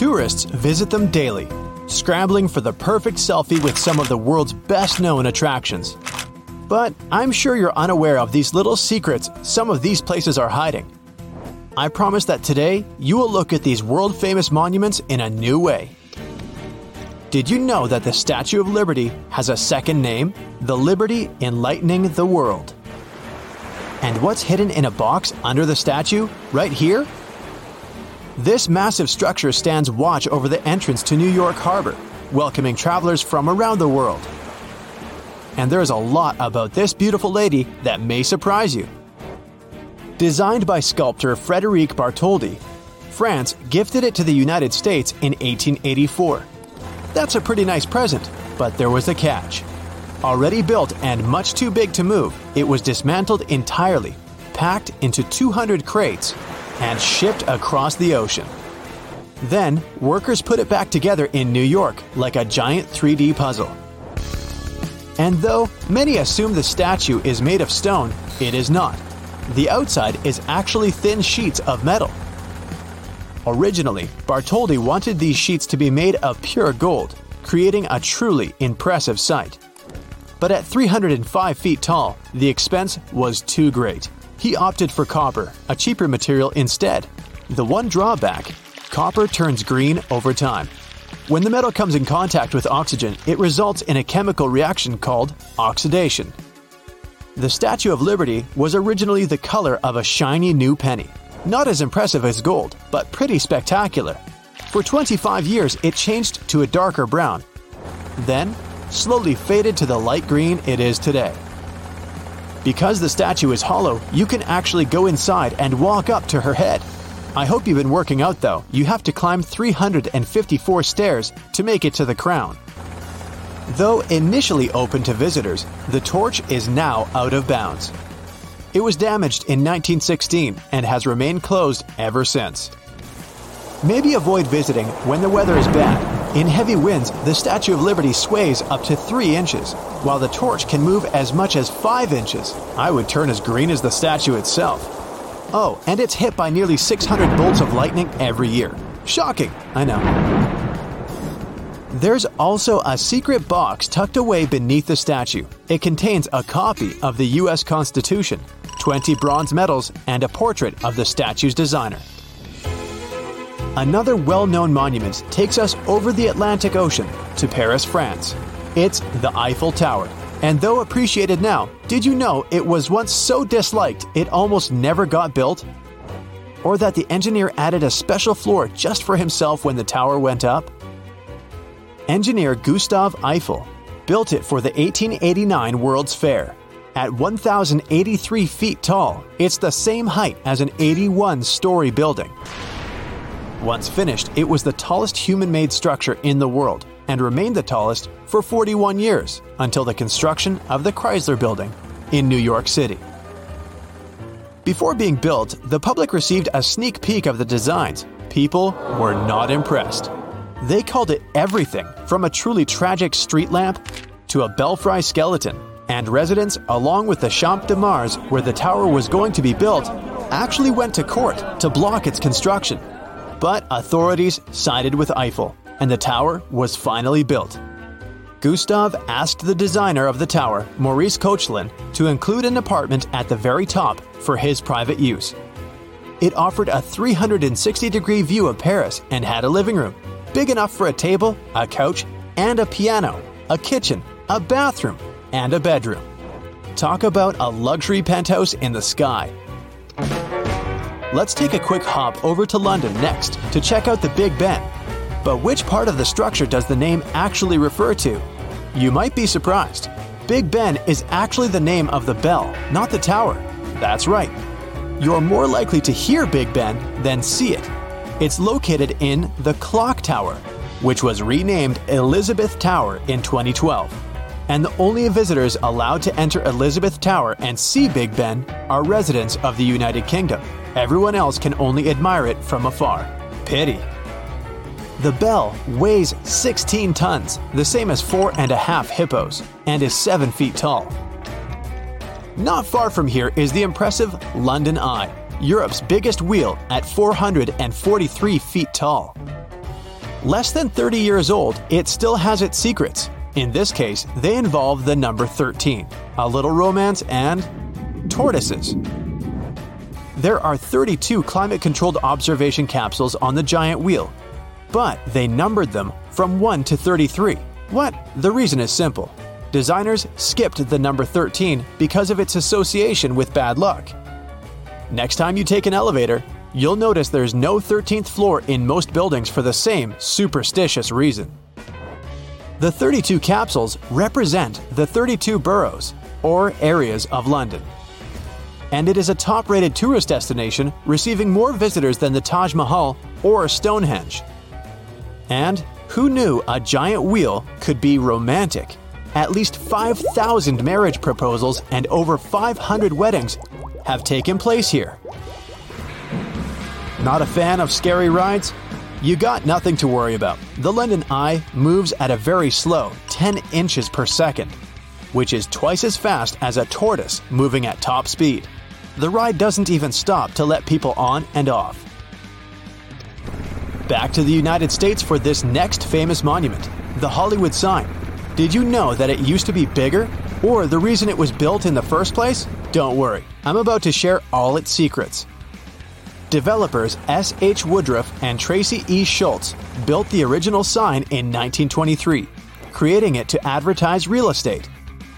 Tourists visit them daily, scrambling for the perfect selfie with some of the world's best known attractions. But I'm sure you're unaware of these little secrets some of these places are hiding. I promise that today you will look at these world famous monuments in a new way. Did you know that the Statue of Liberty has a second name? The Liberty Enlightening the World. And what's hidden in a box under the statue, right here? This massive structure stands watch over the entrance to New York Harbor, welcoming travelers from around the world. And there's a lot about this beautiful lady that may surprise you. Designed by sculptor Frederic Bartholdi, France gifted it to the United States in 1884. That's a pretty nice present, but there was a catch. Already built and much too big to move, it was dismantled entirely, packed into 200 crates, and shipped across the ocean. Then, workers put it back together in New York like a giant 3D puzzle. And though many assume the statue is made of stone, it is not. The outside is actually thin sheets of metal. Originally, Bartholdi wanted these sheets to be made of pure gold, creating a truly impressive sight. But at 305 feet tall, the expense was too great. He opted for copper, a cheaper material instead. The one drawback copper turns green over time. When the metal comes in contact with oxygen, it results in a chemical reaction called oxidation. The Statue of Liberty was originally the color of a shiny new penny. Not as impressive as gold, but pretty spectacular. For 25 years, it changed to a darker brown. Then, slowly faded to the light green it is today. Because the statue is hollow, you can actually go inside and walk up to her head. I hope you've been working out though. You have to climb 354 stairs to make it to the crown. Though initially open to visitors, the torch is now out of bounds. It was damaged in 1916 and has remained closed ever since. Maybe avoid visiting when the weather is bad. In heavy winds, the Statue of Liberty sways up to 3 inches, while the torch can move as much as 5 inches. I would turn as green as the statue itself. Oh, and it's hit by nearly 600 bolts of lightning every year. Shocking, I know. There's also a secret box tucked away beneath the statue. It contains a copy of the US Constitution, 20 bronze medals, and a portrait of the statue's designer. Another well known monument takes us over the Atlantic Ocean to Paris, France. It's the Eiffel Tower. And though appreciated now, did you know it was once so disliked it almost never got built? Or that the engineer added a special floor just for himself when the tower went up? Engineer Gustave Eiffel built it for the 1889 World's Fair. At 1,083 feet tall, it's the same height as an 81 story building. Once finished, it was the tallest human made structure in the world and remained the tallest for 41 years until the construction of the Chrysler Building in New York City. Before being built, the public received a sneak peek of the designs. People were not impressed. They called it everything from a truly tragic street lamp to a belfry skeleton. And residents, along with the Champ de Mars, where the tower was going to be built, actually went to court to block its construction. But authorities sided with Eiffel, and the tower was finally built. Gustave asked the designer of the tower, Maurice Koechlin, to include an apartment at the very top for his private use. It offered a 360 degree view of Paris and had a living room, big enough for a table, a couch, and a piano, a kitchen, a bathroom, and a bedroom. Talk about a luxury penthouse in the sky. Let's take a quick hop over to London next to check out the Big Ben. But which part of the structure does the name actually refer to? You might be surprised. Big Ben is actually the name of the bell, not the tower. That's right. You're more likely to hear Big Ben than see it. It's located in the Clock Tower, which was renamed Elizabeth Tower in 2012. And the only visitors allowed to enter Elizabeth Tower and see Big Ben are residents of the United Kingdom. Everyone else can only admire it from afar. Pity. The bell weighs 16 tons, the same as four and a half hippos, and is 7 feet tall. Not far from here is the impressive London Eye, Europe's biggest wheel at 443 feet tall. Less than 30 years old, it still has its secrets. In this case, they involve the number 13, a little romance, and tortoises. There are 32 climate controlled observation capsules on the giant wheel, but they numbered them from 1 to 33. What? The reason is simple. Designers skipped the number 13 because of its association with bad luck. Next time you take an elevator, you'll notice there's no 13th floor in most buildings for the same superstitious reason. The 32 capsules represent the 32 boroughs, or areas of London. And it is a top rated tourist destination, receiving more visitors than the Taj Mahal or Stonehenge. And who knew a giant wheel could be romantic? At least 5,000 marriage proposals and over 500 weddings have taken place here. Not a fan of scary rides? You got nothing to worry about. The London Eye moves at a very slow 10 inches per second, which is twice as fast as a tortoise moving at top speed. The ride doesn't even stop to let people on and off. Back to the United States for this next famous monument, the Hollywood sign. Did you know that it used to be bigger? Or the reason it was built in the first place? Don't worry, I'm about to share all its secrets. Developers S. H. Woodruff and Tracy E. Schultz built the original sign in 1923, creating it to advertise real estate.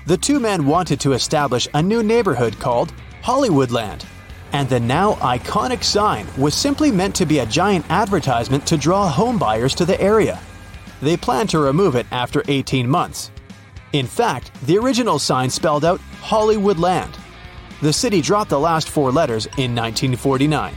The two men wanted to establish a new neighborhood called Hollywoodland, and the now iconic sign was simply meant to be a giant advertisement to draw homebuyers to the area. They planned to remove it after 18 months. In fact, the original sign spelled out Hollywoodland. The city dropped the last four letters in 1949.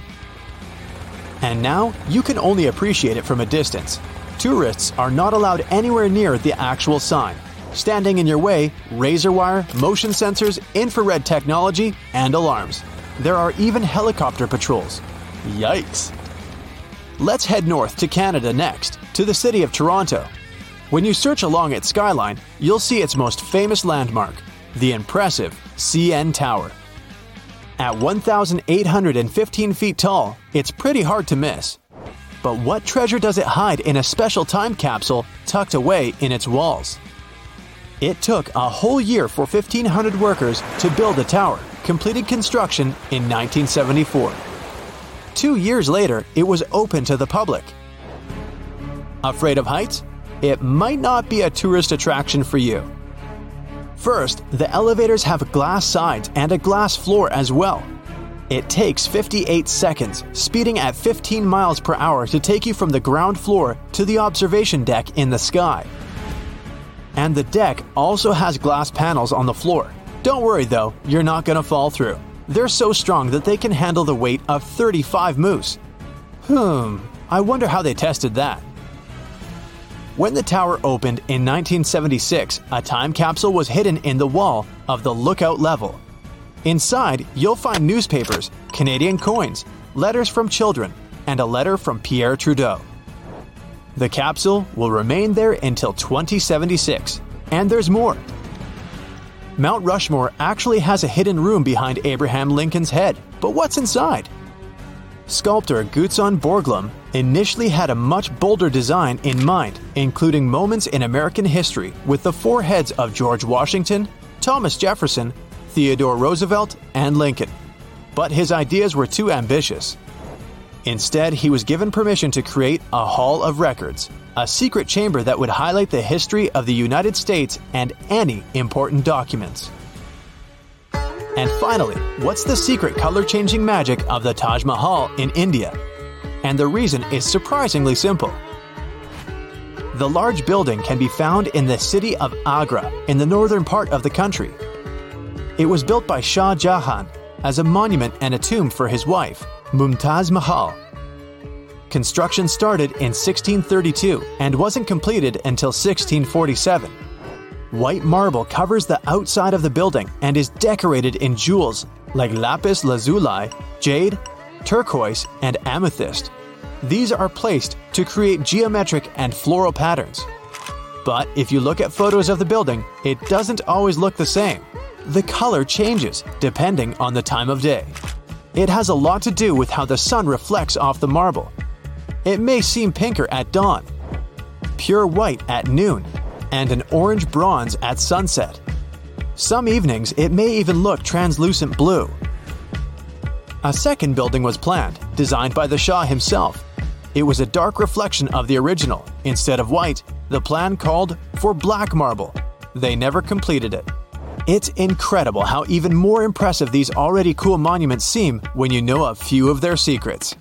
And now you can only appreciate it from a distance. Tourists are not allowed anywhere near the actual sign. Standing in your way, razor wire, motion sensors, infrared technology, and alarms. There are even helicopter patrols. Yikes! Let's head north to Canada next, to the city of Toronto. When you search along its skyline, you'll see its most famous landmark, the impressive CN Tower. At 1,815 feet tall, it's pretty hard to miss. But what treasure does it hide in a special time capsule tucked away in its walls? It took a whole year for 1,500 workers to build the tower, completed construction in 1974. Two years later, it was open to the public. Afraid of heights? It might not be a tourist attraction for you. First, the elevators have glass sides and a glass floor as well. It takes 58 seconds, speeding at 15 miles per hour to take you from the ground floor to the observation deck in the sky. And the deck also has glass panels on the floor. Don't worry though, you're not to fall through. They're so strong that they can handle the weight of 35 moose. Hmm, I wonder how they tested that. When the tower opened in 1976, a time capsule was hidden in the wall of the lookout level. Inside, you'll find newspapers, Canadian coins, letters from children, and a letter from Pierre Trudeau. The capsule will remain there until 2076, and there's more. Mount Rushmore actually has a hidden room behind Abraham Lincoln's head, but what's inside? Sculptor Gutzon Borglum initially had a much bolder design in mind, including moments in American history with the four heads of George Washington, Thomas Jefferson, Theodore Roosevelt, and Lincoln. But his ideas were too ambitious. Instead, he was given permission to create a Hall of Records, a secret chamber that would highlight the history of the United States and any important documents. And finally, what's the secret color changing magic of the Taj Mahal in India? And the reason is surprisingly simple. The large building can be found in the city of Agra in the northern part of the country. It was built by Shah Jahan as a monument and a tomb for his wife, Mumtaz Mahal. Construction started in 1632 and wasn't completed until 1647. White marble covers the outside of the building and is decorated in jewels like lapis lazuli, jade, turquoise, and amethyst. These are placed to create geometric and floral patterns. But if you look at photos of the building, it doesn't always look the same. The color changes depending on the time of day. It has a lot to do with how the sun reflects off the marble. It may seem pinker at dawn, pure white at noon and an orange bronze at sunset. Some evenings, it may even look translucent blue. A second building was planned, designed by the Shah himself. It was a dark reflection of the original. Instead of white, the plan called for black marble. They never completed it. It's incredible how even more impressive these already cool monuments seem when you know a few of their secrets.